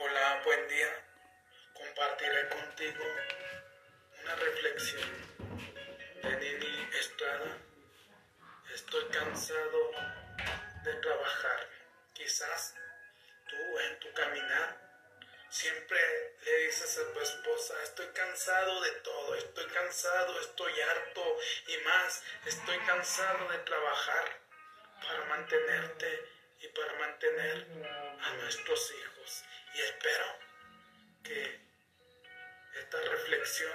Hola, buen día. Compartiré contigo una reflexión de Nini Estrada. Estoy cansado de trabajar. Quizás tú en tu caminar siempre le dices a tu esposa, estoy cansado de todo, estoy cansado, estoy harto y más, estoy cansado de trabajar para mantenerte y para mantener a nuestros hijos. Y espero que esta reflexión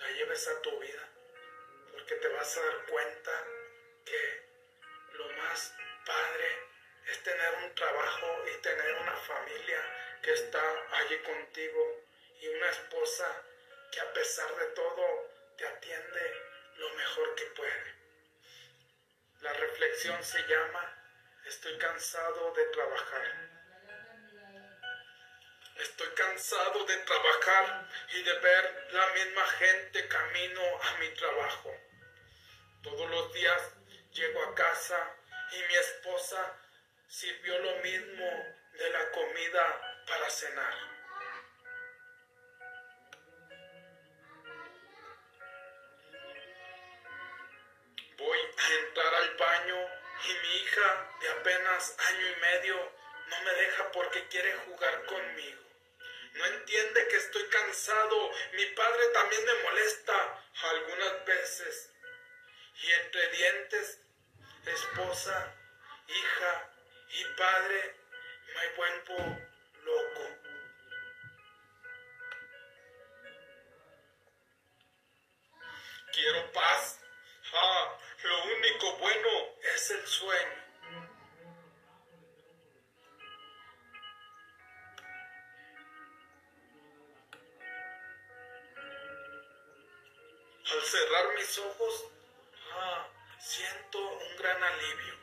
la lleves a tu vida, porque te vas a dar cuenta que lo más padre es tener un trabajo y tener una familia que está allí contigo y una esposa que a pesar de todo te atiende lo mejor que puede. La reflexión se llama Estoy cansado de trabajar. Cansado de trabajar y de ver la misma gente camino a mi trabajo. Todos los días llego a casa y mi esposa sirvió lo mismo de la comida para cenar. Voy a entrar al baño y mi hija de apenas año y medio no me deja porque quiere jugar conmigo. No entiende que estoy cansado. Mi padre también me molesta algunas veces. Y entre dientes, esposa, hija y padre, me vuelvo Al cerrar mis ojos, ah, siento un gran alivio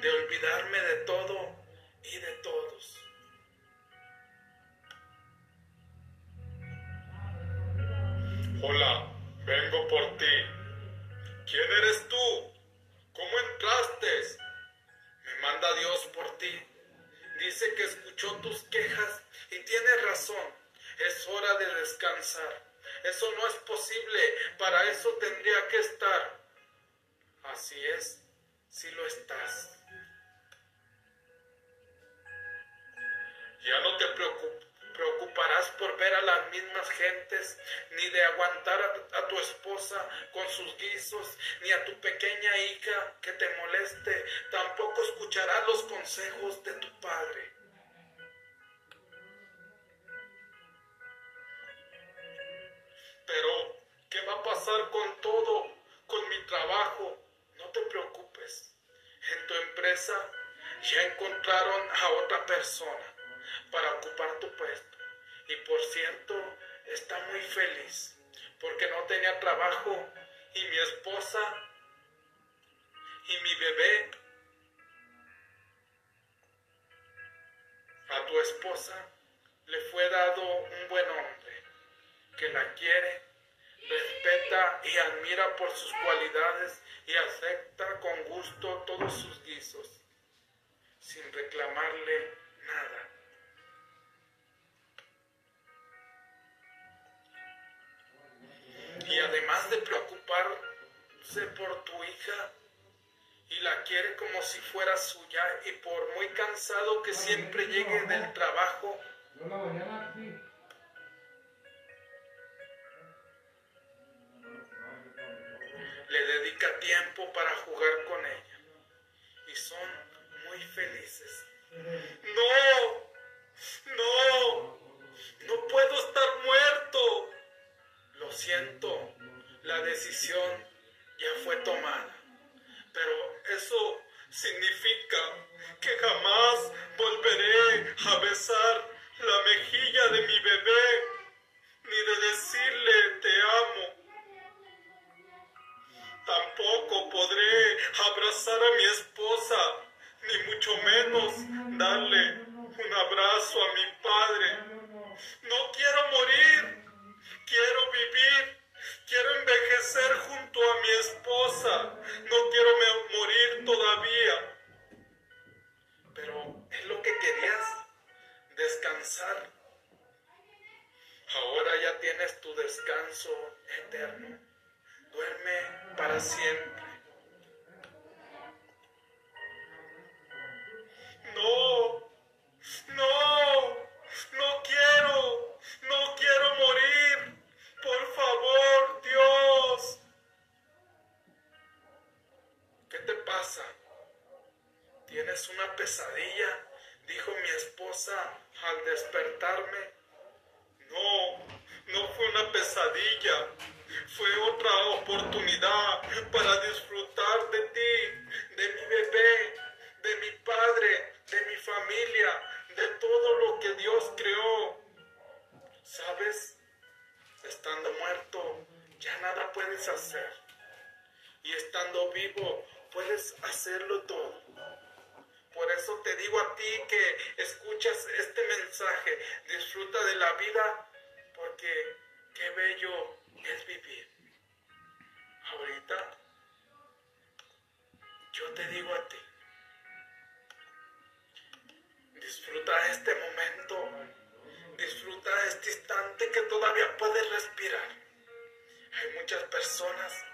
de olvidarme de todo y de todos. Hola, vengo por ti. ¿Quién eres tú? ¿Cómo entraste? Me manda Dios por ti. Dice que escuchó tus quejas y tiene razón. Es hora de descansar. Eso no es posible. Para eso tendría que estar. Así es, si lo estás. Ya no te preocuparás por ver a las mismas gentes, ni de aguantar a, tu esposa con sus guisos, ni a tu pequeña hija que te moleste. Tampoco escucharás los consejos de tu padre. Con todo? Con mi trabajo. No te preocupes. En tu empresa ya encontraron a otra persona para ocupar tu puesto. Y por cierto, está muy feliz porque no tenía trabajo y mi esposa y mi bebé. A tu esposa le fue dado un buen hombre que la quiere, respeta y admira por sus cualidades y acepta con gusto todos sus guisos, sin reclamarle nada. Y además de preocuparse por tu hija, y la quiere como si fuera suya, y por muy cansado que siempre llegue del trabajo, felices. No, no, no puedo estar muerto. Lo siento, la decisión ya fue tomada. Pero eso significa que jamás volveré a besar Ahora ya tienes tu descanso eterno. Duerme para siempre. No, no, no quiero, no quiero morir. Por favor, Dios. ¿Qué te pasa? ¿Tienes una pesadilla? Dijo mi esposa al despertarme. No, no fue una pesadilla. Fue otra oportunidad para disfrutar de ti, de mi bebé, de mi padre, de mi familia, de todo lo que Dios creó. ¿Sabes? Estando muerto, ya nada puedes hacer. Y estando vivo, puedes hacerlo todo. Por eso te digo a ti que escuchas este mensaje, disfruta de la vida, porque qué bello es vivir. Ahorita yo te digo a ti, disfruta este momento, disfruta este instante que todavía puedes respirar. Hay muchas personas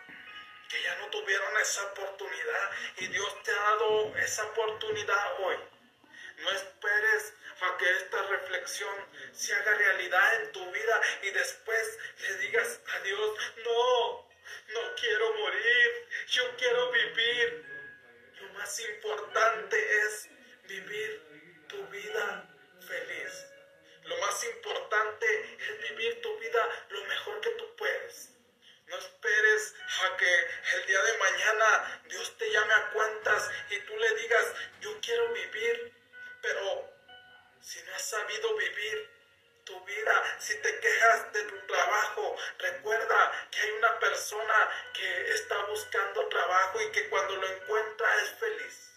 que ya no tuvieron esa oportunidad y Dios te ha dado esa oportunidad hoy. No esperes a que esta reflexión se haga realidad en tu vida y después le digas a Dios, no, no quiero morir, yo quiero vivir. Lo más importante es vivir tu vida feliz. Lo más importante es vivir tu vida lo mejor que tú puedes. No esperes a que día de mañana Dios te llame a cuentas y tú le digas, yo quiero vivir, pero si no has sabido vivir tu vida, si te quejas de tu trabajo, recuerda que hay una persona que está buscando trabajo y que cuando lo encuentra es feliz.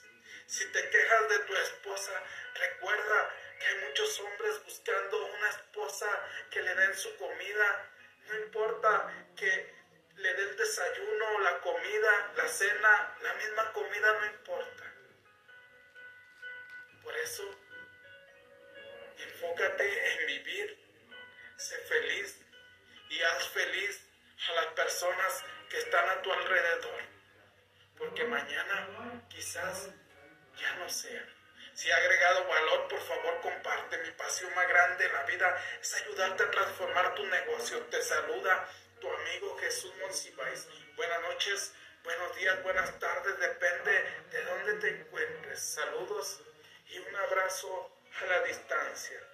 Si te quejas de tu esposa, recuerda que hay muchos hombres buscando una esposa que le den su comida. No importa que le dé el desayuno, la comida, la cena, la misma comida no importa. Por eso, enfócate en vivir, sé feliz y haz feliz a las personas que están a tu alrededor. Porque mañana quizás ya no sea. Si ha agregado valor, por favor comparte. Mi pasión más grande en la vida es ayudarte a transformar tu negocio. Te saluda tu amigo Jesús Monsiváis. Buenas noches, buenos días, buenas tardes, depende de dónde te encuentres. Saludos y un abrazo a la distancia.